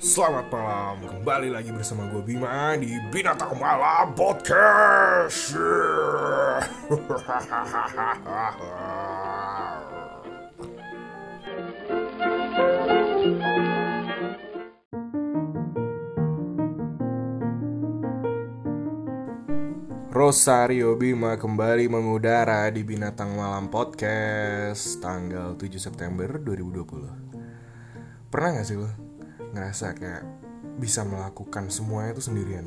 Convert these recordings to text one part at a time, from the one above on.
Selamat malam, kembali lagi bersama gue Bima di Binatang Malam Podcast. Rosario Bima kembali mengudara di Binatang Malam Podcast tanggal 7 September 2020. Pernah gak sih lo ngerasa kayak bisa melakukan semuanya itu sendirian?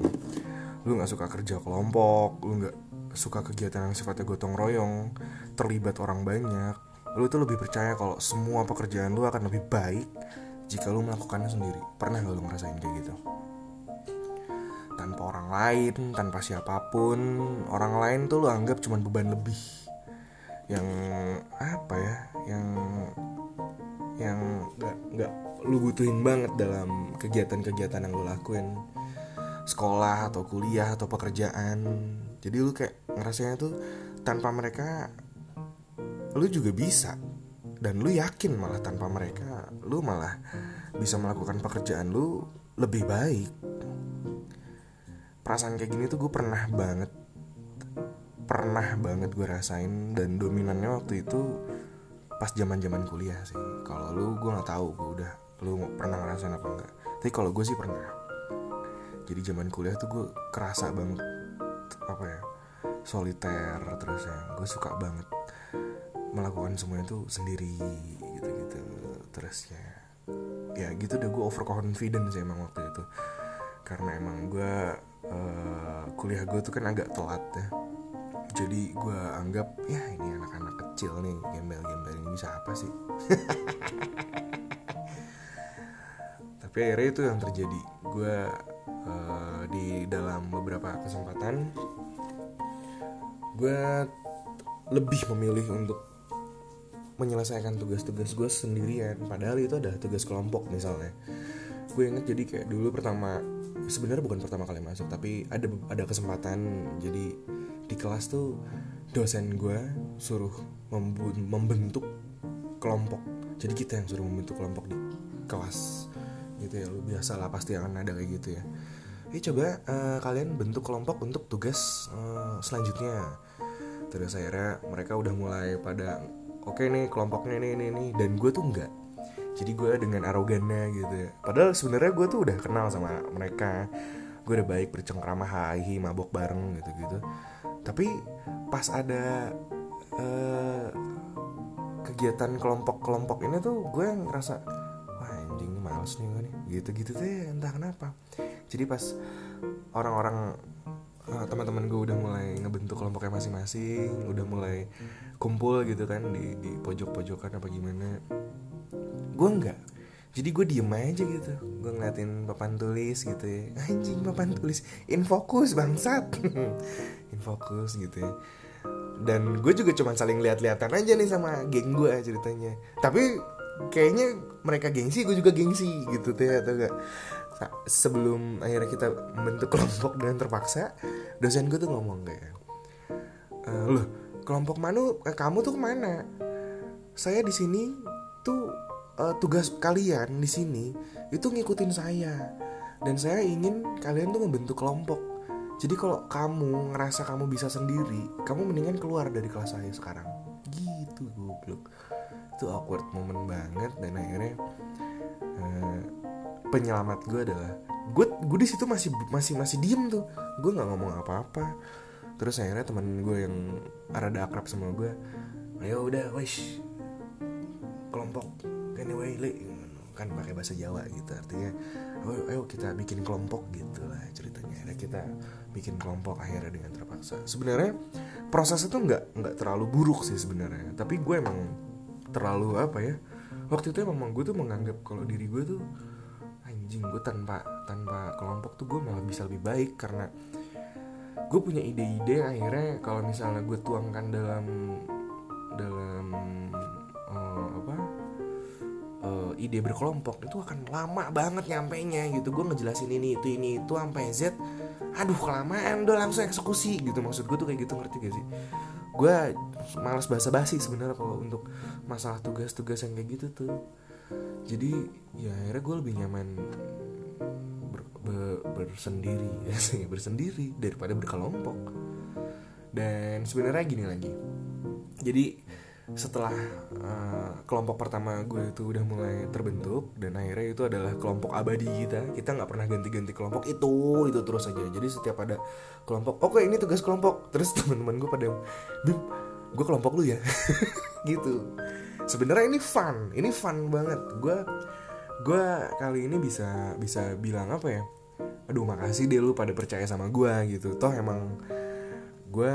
Lu gak suka kerja kelompok, lu gak suka kegiatan yang sifatnya gotong royong, terlibat orang banyak. Lu tuh lebih percaya kalau semua pekerjaan lu akan lebih baik jika lu melakukannya sendiri. Pernah gak lu ngerasain kayak gitu? tanpa orang lain, tanpa siapa pun, orang lain tuh lo anggap cuma beban lebih. Yang apa ya? Yang yang nggak nggak lu butuhin banget dalam kegiatan-kegiatan yang lu lakuin. Sekolah atau kuliah atau pekerjaan. Jadi lu kayak ngerasanya tuh tanpa mereka lu juga bisa. Dan lu yakin malah tanpa mereka lu malah bisa melakukan pekerjaan lu lebih baik. Perasaan kayak gini tuh gue pernah banget pernah banget gue rasain. Dan dominannya waktu itu pas zaman zaman kuliah sih. Kalau lu gue nggak tahu gue udah lu pernah ngerasain apa enggak? Tapi kalau gue sih pernah. Jadi zaman kuliah tuh gue kerasa banget apa ya soliter terus ya. Gue suka banget melakukan semuanya tuh sendiri gitu gitu terus ya ya gitu deh gue overconfident sih emang waktu itu. Karena emang gue uh, kuliah gue tuh kan agak telat ya. Jadi gue anggap ya ini anak-anak kecil nih gembel-gembel ini bisa apa sih tapi akhirnya itu yang terjadi. Gue uh, di dalam beberapa kesempatan gue lebih memilih untuk menyelesaikan tugas-tugas gue sendirian. Padahal itu adalah tugas kelompok misalnya. Gue inget jadi kayak dulu pertama sebenarnya bukan pertama kali masuk tapi ada ada kesempatan. Jadi di kelas tuh dosen gue suruh membentuk kelompok. Jadi kita yang suruh membentuk kelompok di kelas gitu ya lu biasa lah pasti akan ada kayak gitu ya. Ini coba uh, kalian bentuk kelompok untuk tugas uh, selanjutnya. Terus akhirnya mereka udah mulai pada oke okay nih kelompoknya ini ini ini dan gue tuh enggak jadi gue dengan arogannya gitu ya. Padahal sebenarnya gue tuh udah kenal sama mereka. Gue udah baik bercengkrama hai mabok bareng gitu gitu tapi pas ada uh, kegiatan kelompok-kelompok ini tuh gue ngerasa anjing males nih gue nih. Gitu-gitu deh entah kenapa. Jadi pas orang-orang uh, teman-teman gue udah mulai ngebentuk kelompoknya masing-masing udah mulai kumpul gitu kan di di pojok-pojokan apa gimana gue enggak jadi gue diem aja gitu. Gue ngeliatin papan tulis gitu ya. Anjing papan tulis. Infokus bangsat. Infokus gitu ya. Dan gue juga cuma saling lihat-lihatan aja nih sama geng gue ceritanya. Tapi kayaknya mereka gengsi gue juga gengsi gitu tuh atau enggak sebelum akhirnya kita membentuk kelompok dengan terpaksa dosen gue tuh ngomong kayak e, loh kelompok manu eh, kamu tuh ke mana? Saya di sini tuh uh, tugas kalian di sini itu ngikutin saya dan saya ingin kalian tuh membentuk kelompok. Jadi kalau kamu ngerasa kamu bisa sendiri kamu mendingan keluar dari kelas saya sekarang. Gitu goblok itu awkward moment banget dan akhirnya uh, penyelamat gue adalah gue gue di situ masih masih masih diem tuh. Gue nggak ngomong apa-apa. Terus akhirnya teman gue yang rada akrab sama gue ayo udah wes kelompok. Anyway li kan pakai bahasa Jawa gitu. Artinya ayo, ayo kita bikin kelompok gitu lah ceritanya. Akhirnya kita bikin kelompok akhirnya dengan terpaksa. Sebenarnya proses itu nggak nggak terlalu buruk sih sebenarnya. Tapi gue emang terlalu apa ya waktu itu emang gue tuh menganggap kalau diri gue tuh anjing gue tanpa tanpa kelompok tuh gue malah bisa lebih baik karena gue punya ide-ide akhirnya kalau misalnya gue tuangkan dalam dalam uh, apa uh, ide berkelompok itu akan lama banget nyampe nya gitu. Gue ngejelasin ini itu ini itu sampai z aduh kelamaan udah langsung eksekusi gitu. Maksud gue tuh kayak gitu ngerti gak sih gue malas basa-basi sebenarnya kalau untuk masalah tugas-tugas yang kayak gitu tuh. Jadi ya akhirnya gue lebih nyaman be, bersendiri ya bersendiri daripada berkelompok. Dan sebenarnya gini lagi. Jadi setelah uh, kelompok pertama gue itu udah mulai terbentuk dan akhirnya itu adalah kelompok abadi kita kita nggak pernah ganti-ganti kelompok itu itu terus aja. Jadi setiap ada kelompok oke ini tugas kelompok. Terus teman-teman gue pada bim gue kelompok lu ya? Gitu. Sebenarnya ini fun ini fun banget. Gue gue kali ini bisa bisa bilang apa ya aduh makasih deh lu pada percaya sama gue gitu. Toh emang gue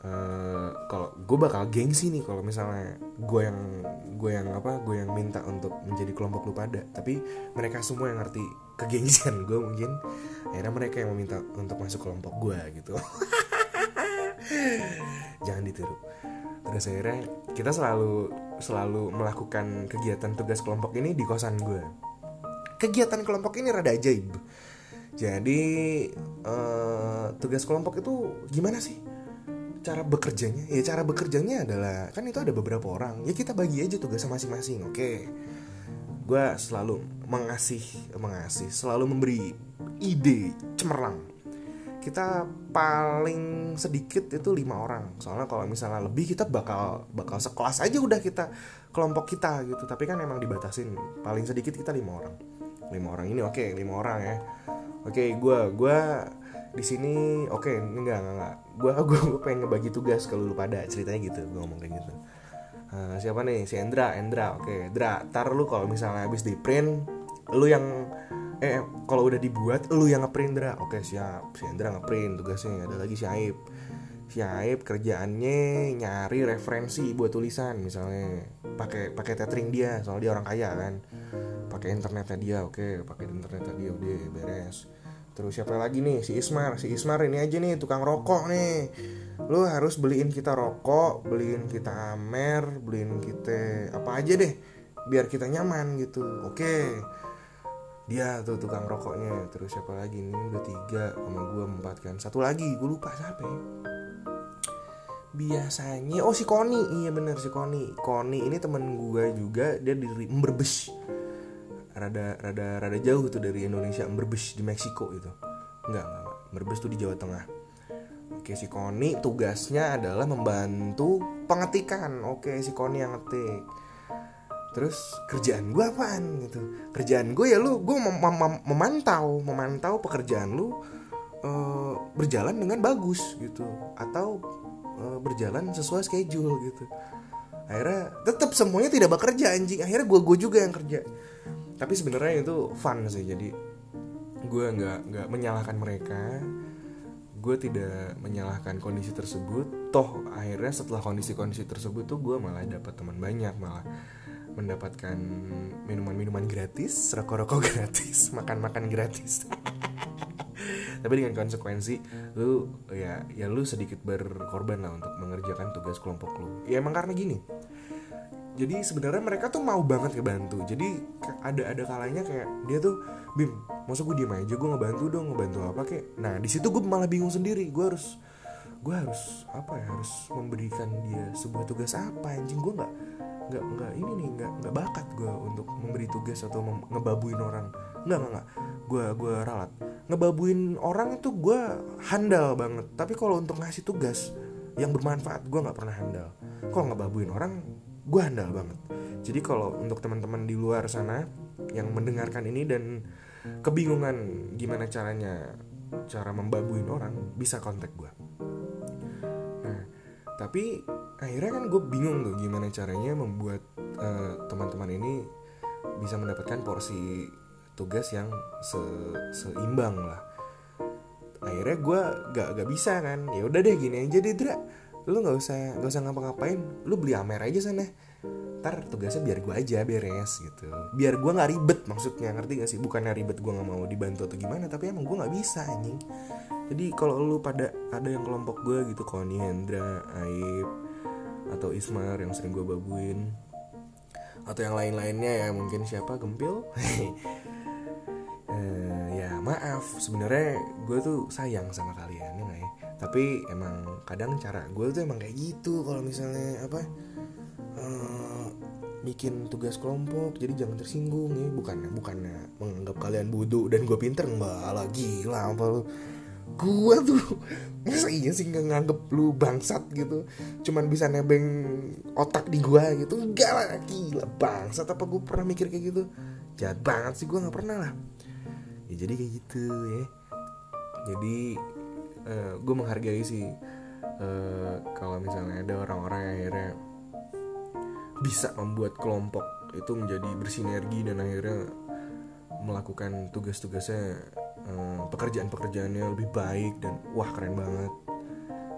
Uh, kalau gue bakal gengsi nih kalau misalnya gue yang gue yang apa gue yang minta untuk menjadi kelompok lu pada. Tapi mereka semua yang ngerti kegengsian gue mungkin akhirnya mereka yang meminta untuk masuk kelompok gue gitu. Jangan ditiru. Terus akhirnya kita selalu selalu melakukan kegiatan tugas kelompok ini di kosan gue. Kegiatan kelompok ini rada ajaib. Jadi uh, tugas kelompok itu gimana sih cara bekerjanya ya cara bekerjanya adalah kan itu ada beberapa orang ya kita bagi aja tugas masing-masing oke? Gue selalu mengasih mengasih selalu memberi ide cemerlang. Kita paling sedikit itu lima orang soalnya kalau misalnya lebih kita bakal bakal sekelas aja udah kita kelompok kita gitu tapi kan emang dibatasin paling sedikit kita lima orang. Lima orang ini oke okay, lima orang ya. Oke okay, gue gue di sini oke okay, enggak enggak. Enggak gue gue pengen ngebagi tugas kalau lu pada. Ceritanya gitu gue ngomong kayak gitu. Uh, siapa nih? Si Endra Endra oke. Okay. Endra tar lu kalau misalnya habis di print lu yang eh kalau udah dibuat lu yang ngeprint Endra oke okay, siap. Si Endra ngeprint tugasnya. Ada lagi si Aib. Si Aib kerjaannya nyari referensi buat tulisan misalnya. Pakai pakai tethering dia soalnya dia orang kaya kan. Pakai internetnya dia oke. Okay, pakai internetnya dia udah beres Terus siapa lagi nih? Si Ismar. Si Ismar ini aja nih tukang rokok nih. Lu harus beliin kita rokok Beliin kita amer Beliin kita apa aja deh Biar kita nyaman gitu. Oke. Dia tuh tukang rokoknya. Terus siapa lagi? Nih udah tiga Sama gue empat kan. Satu lagi gue lupa siapa ya. Biasanya Oh si Koni Iya bener si Koni Koni ini temen gue juga Dia dari Memberbes rada rada rada jauh tuh dari Indonesia Berbes di Meksiko itu enggak enggak, enggak. Berbes tuh di Jawa Tengah. Oke si Koni tugasnya adalah membantu pengetikan. Oke si Koni yang ngetik. Terus kerjaan gue apaan? Gitu. Kerjaan gue ya lu Gue mem mem memantau Memantau pekerjaan lu uh, Berjalan dengan bagus gitu. Atau uh, berjalan sesuai schedule gitu. Akhirnya tetap semuanya tidak bekerja anjing. Akhirnya gue gue juga yang kerja tapi sebenarnya itu fun sih jadi gue nggak nggak menyalahkan mereka. Gue tidak menyalahkan kondisi tersebut. Toh akhirnya setelah kondisi-kondisi tersebut tuh gue malah dapat teman banyak malah mendapatkan minuman-minuman gratis rokok-rokok gratis makan-makan gratis. Tapi dengan konsekuensi lu ya ya lu sedikit berkorban lah untuk mengerjakan tugas kelompok lu. Ya emang karena gini jadi sebenarnya mereka tuh mau banget ngebantu. Jadi ada ada kalanya kayak dia tuh bim masa gue diem aja? Gue ngebantu dong ngebantu apa kayak nah di situ gue malah bingung sendiri. Gue harus gue harus apa ya harus memberikan dia sebuah tugas apa? Anjing gue nggak nggak nggak ini nih nggak nggak bakat gue untuk memberi tugas atau ngebabuin orang. Nggak nggak nggak. Gue gue ralat. Ngebabuin orang itu gue handal banget. Tapi kalau untuk ngasih tugas yang bermanfaat gue nggak pernah handal. Kalau ngebabuin orang gue handal banget. Jadi kalau untuk teman-teman di luar sana yang mendengarkan ini dan kebingungan gimana caranya cara membabuin orang bisa kontak gue nah tapi akhirnya kan gue bingung tuh gimana caranya membuat uh, teman-teman ini bisa mendapatkan porsi tugas yang se seimbang lah. Akhirnya gue gak gak bisa kan ya udah deh gini aja deh lu nggak usah nggak usah ngapa-ngapain. Lu beli amer aja sana. Ntar tugasnya biar gue aja beres gitu. Biar gue nggak ribet maksudnya. Ngerti gak sih? Bukannya ribet gue nggak mau dibantu atau gimana tapi emang gue nggak bisa anjing. Jadi kalau lu pada ada yang kelompok gue gitu Koni Hendra Aib atau Ismar yang sering gue babuin atau yang lain-lainnya ya mungkin siapa Gempil. Uh, ya maaf. Sebenarnya gue tuh sayang sama kalian ya ya tapi emang kadang cara gue tuh emang kayak gitu kalau misalnya apa uh, bikin tugas kelompok. Jadi jangan tersinggung ya. Bukannya bukannya menganggap kalian bodoh dan gue pinter. Enggak lah gila apa lu. Gue tuh masa iya sih nggak nganggep lu bangsat gitu? Cuman bisa nebeng otak di gue gitu. Enggak lah gila bangsat. Apa gue pernah mikir kayak gitu? Jahat banget sih gue nggak pernah lah. Ya jadi kayak gitu ya. Jadi uh, gue menghargai sih uh, kalau misalnya ada orang-orang yang akhirnya bisa membuat kelompok itu menjadi bersinergi dan akhirnya melakukan tugas-tugasnya uh, pekerjaan-pekerjaannya lebih baik dan wah keren banget.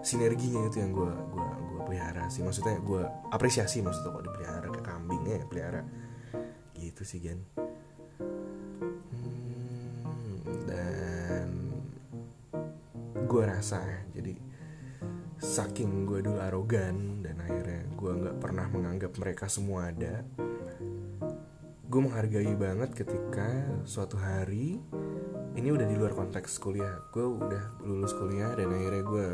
Sinerginya itu yang gue gua gua pelihara sih. Maksudnya gue apresiasi maksudnya kok dipelihara ke kambingnya pelihara. Gitu sih Gen gue rasa. Jadi saking gue dulu arogan dan akhirnya gue nggak pernah menganggap mereka semua ada gue menghargai banget ketika suatu hari ini udah di luar konteks kuliah gue udah lulus kuliah dan akhirnya gue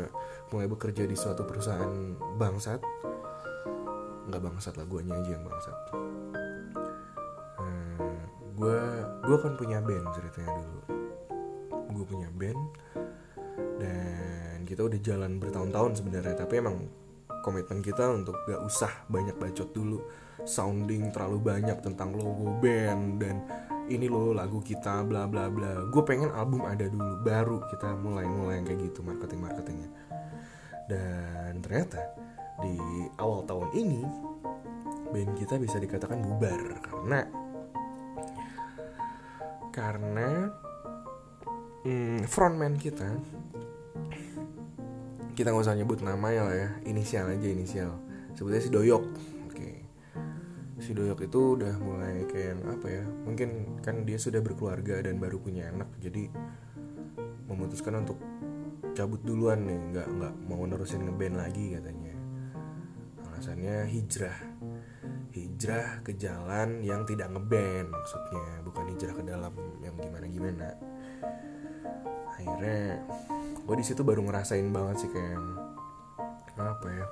mulai bekerja di suatu perusahaan bangsat. Nggak bangsat lah gue aja yang bangsat. Gue uh, gue kan punya band ceritanya dulu. Gue punya band dan kita udah jalan bertahun-tahun sebenarnya tapi emang komitmen kita untuk gak usah banyak bacot dulu. Sounding terlalu banyak tentang logo band dan ini loh lagu kita bla bla bla. Gue pengen album ada dulu baru kita mulai mulai yang kayak gitu marketing marketingnya dan ternyata di awal tahun ini band kita bisa dikatakan bubar karena karena hmm, frontman kita kita nggak usah nyebut nama ya lah ya. Inisial aja inisial. Sebutnya si Doyok. Oke. Si Doyok itu udah mulai kayak apa ya mungkin kan dia sudah berkeluarga dan baru punya anak jadi memutuskan untuk cabut duluan nih nggak nggak mau nerusin ngeband lagi katanya. Alasannya hijrah. Hijrah ke jalan yang tidak ngeband maksudnya bukan hijrah ke dalam yang gimana gimana akhirnya gue di situ baru ngerasain banget sih kayak apa ya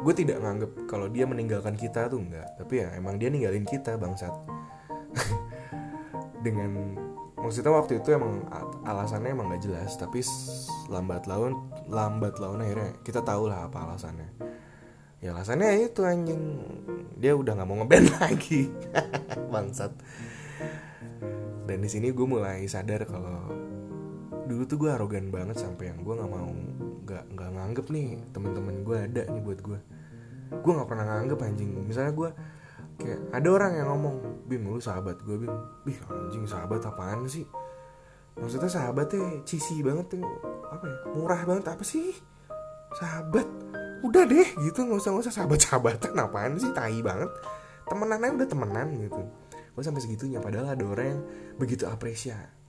gue tidak nganggep kalau dia meninggalkan kita tuh enggak. Tapi ya emang dia ninggalin kita bangsat. Dengan maksudnya waktu itu emang alasannya emang nggak jelas tapi lambat laun lambat laun akhirnya kita tahu lah apa alasannya. Ya alasannya itu anjing. Dia udah nggak mau ngeband lagi. Bangsat. Dan di sini gue mulai sadar kalau dulu tuh gue arogan banget sampai yang gue nggak mau nggak nggak nganggep nih teman-teman gue ada nih buat gue gue nggak pernah nganggep anjing. Misalnya gue kayak ada orang yang ngomong bim lu sahabat gue bim. Bih anjing sahabat apaan sih? Maksudnya sahabatnya cici banget tuh apa ya murah banget apa sih? Sahabat. Udah deh gitu nggak usah nggak usah. Sahabat sahabatan apaan sih? Tai banget. Temenan aja udah temenan gitu. Gue sampai segitunya padahal ada orang yang begitu apresiasi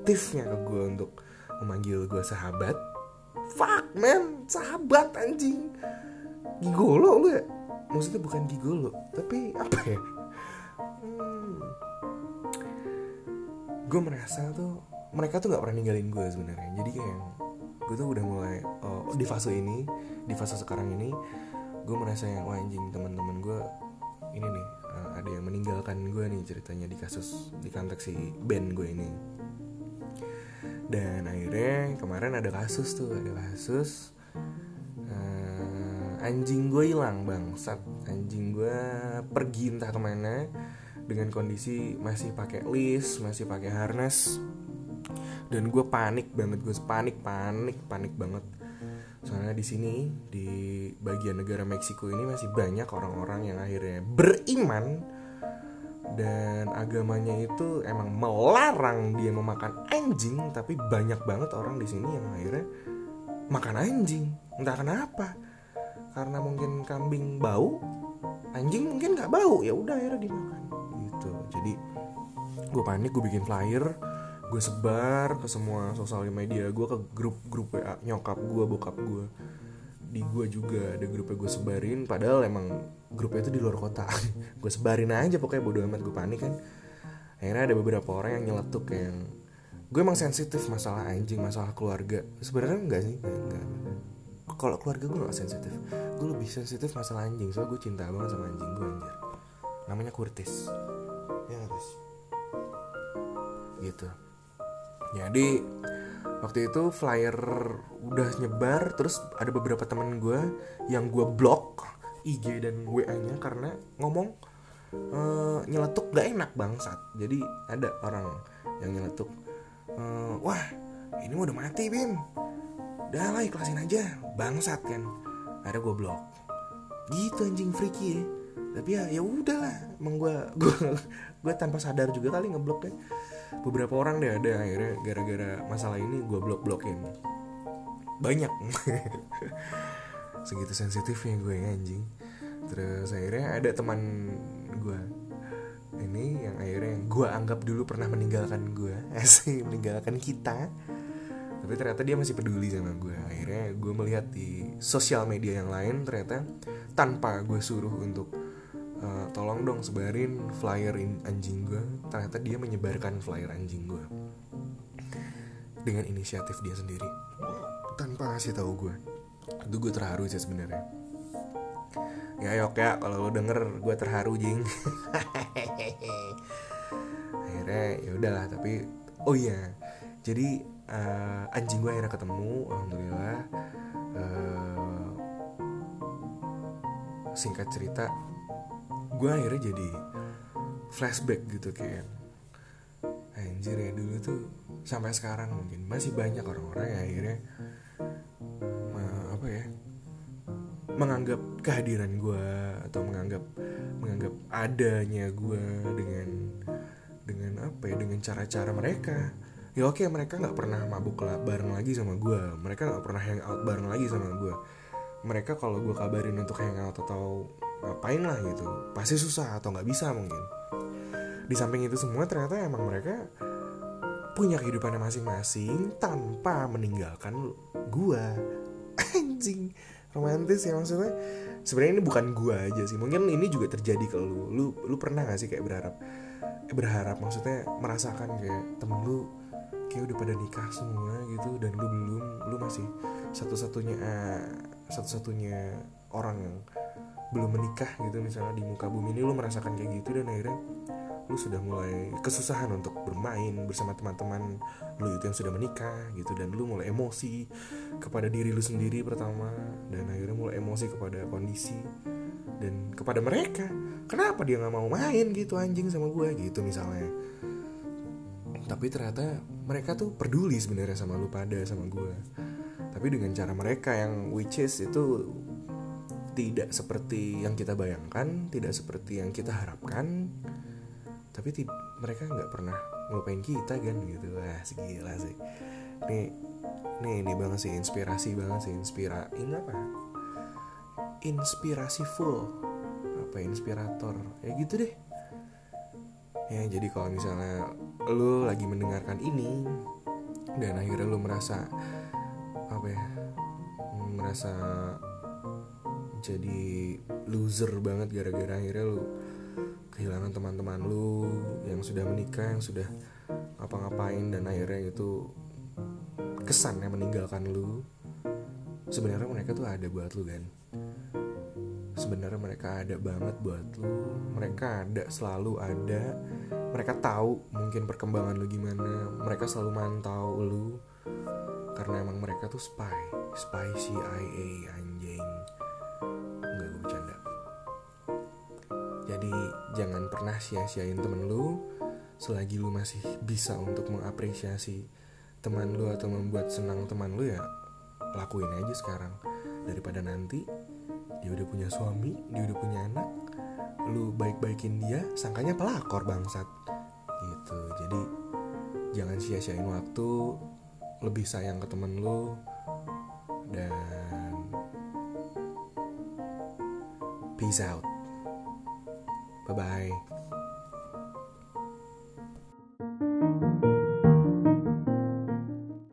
aktifnya ke gue untuk memanggil gue sahabat. Fuck man sahabat anjing. Gigolo lu ya? Maksudnya bukan gigolo tapi apa ya? Hmm, gue merasa tuh mereka tuh nggak pernah ninggalin gue sebenarnya. Jadi kayak gue tuh udah mulai oh, di fase ini di fase sekarang ini gue merasa yang wah anjing teman-teman gue ini nih uh, ada yang meninggalkan gue nih ceritanya di kasus di konteks si band gue ini dan akhirnya kemarin ada kasus tuh ada kasus uh, anjing gue hilang bang saat anjing gue pergi entah ke mana dengan kondisi masih pakai list masih pakai harness. Dan gue panik banget gue panik panik panik banget. Soalnya di sini di bagian negara Meksiko ini masih banyak orang-orang yang akhirnya beriman dan agamanya itu emang melarang dia memakan anjing tapi banyak banget orang di sini yang akhirnya makan anjing. Entah kenapa. Karena mungkin kambing bau anjing mungkin nggak bau. Ya udah akhirnya dimakan. Gitu. Jadi gue panik gue bikin flyer gue sebar ke semua sosial media gue ke grup-grup WA nyokap gue bokap gue di gue juga ada grupnya gue sebarin padahal emang grupnya itu di luar kota. Gue sebarin aja pokoknya bodo amat gue panik kan. Akhirnya ada beberapa orang yang nyeletuk yang gue emang sensitif masalah anjing masalah keluarga. Sebenarnya enggak sih? Enggak, kalau keluarga gue gak sensitif. Gue lebih sensitif masalah anjing soalnya gue cinta banget sama anjing gue anjir. Namanya Kurtis. Ya Kurtis. Gitu. Jadi waktu itu flyer udah nyebar terus ada beberapa teman gue yang gue blok IG dan WA nya karena ngomong uh, nyeletuk gak enak bangsat. Jadi ada orang yang nyeletuk uh, wah ini udah mati Bim. Udah lah ikhlasin aja bangsat kan. Ada gue blok gitu anjing freaky ya. Tapi ya ya udahlah emang gue gue gue tanpa sadar juga kali ngebloknya beberapa orang deh ada akhirnya gara-gara masalah ini gue blok blokin banyak. Segitu sensitifnya gue anjing. Terus akhirnya ada teman gue ini yang akhirnya gue anggap dulu pernah meninggalkan gue asli meninggalkan kita. Tapi ternyata dia masih peduli sama gue akhirnya gue melihat di sosial media yang lain ternyata tanpa gue suruh untuk uh, tolong dong sebarin flyer anjing gue ternyata dia menyebarkan flyer anjing gue dengan inisiatif dia sendiri. Tanpa ngasih tahu gue itu gue terharu sih sebenarnya. Ya yok ya. Kalau lo denger gue terharu jing. Akhirnya ya udahlah tapi oh iya. Jadi uh, anjing gue akhirnya ketemu alhamdulillah. Uh, singkat cerita gue akhirnya jadi flashback gitu kayak anjir ya dulu tuh sampai sekarang mungkin masih banyak orang-orang yang akhirnya apa ya menganggap kehadiran gue atau menganggap menganggap adanya gue dengan dengan apa ya dengan cara-cara mereka. Ya oke mereka nggak pernah mabuk bareng lagi sama gue mereka nggak pernah hangout bareng lagi sama gue mereka kalau gue kabarin untuk hangout atau ngapain lah gitu. Pasti susah atau nggak bisa mungkin. Di samping itu semua ternyata emang mereka punya kehidupannya masing-masing tanpa meninggalkan gua. Anjing romantis ya maksudnya. Sebenarnya ini bukan gua aja sih. Mungkin ini juga terjadi ke lu. Lu lu pernah gak sih kayak berharap eh, berharap maksudnya merasakan kayak temen lu kayak udah pada nikah semua gitu dan lu belum lu masih satu-satunya uh, satu-satunya orang yang belum menikah gitu misalnya di muka bumi ini lu merasakan kayak gitu dan akhirnya lu sudah mulai kesusahan untuk bermain bersama teman-teman lu itu yang sudah menikah gitu. Dan lu mulai emosi kepada diri lu sendiri pertama dan akhirnya mulai emosi kepada kondisi dan kepada mereka. Kenapa dia nggak mau main gitu anjing sama gue gitu misalnya. Tapi ternyata mereka tuh peduli sebenarnya sama lu pada sama gue tapi dengan cara mereka yang which itu tidak seperti yang kita bayangkan, tidak seperti yang kita harapkan, tapi mereka nggak pernah ngelupain kita kan gitu. Wah segila sih. Nih nih ini banget sih inspirasi banget sih inspira ini apa? Inspirasi full. Apa inspirator? Ya gitu deh. Ya jadi kalau misalnya lo lagi mendengarkan ini dan akhirnya lo merasa apa ya merasa jadi loser banget gara-gara akhirnya lu kehilangan teman-teman lu yang sudah menikah yang sudah ngapa-ngapain dan akhirnya itu kesannya meninggalkan lu. Sebenarnya mereka tuh ada buat lu kan? Sebenarnya mereka ada banget buat lu. Mereka ada selalu ada. Mereka tahu mungkin perkembangan lu gimana. Mereka selalu mantau lu. Karena emang mereka tuh spy. Spy CIA Jadi jangan pernah sia-siain temen lu Selagi lu masih bisa untuk mengapresiasi teman lu atau membuat senang teman lu ya Lakuin aja sekarang. Daripada nanti dia udah punya suami, dia udah punya anak Lu baik-baikin dia, sangkanya pelakor bangsat. Gitu, jadi jangan sia-siain waktu Lebih sayang ke temen lu Dan peace out Bye bye.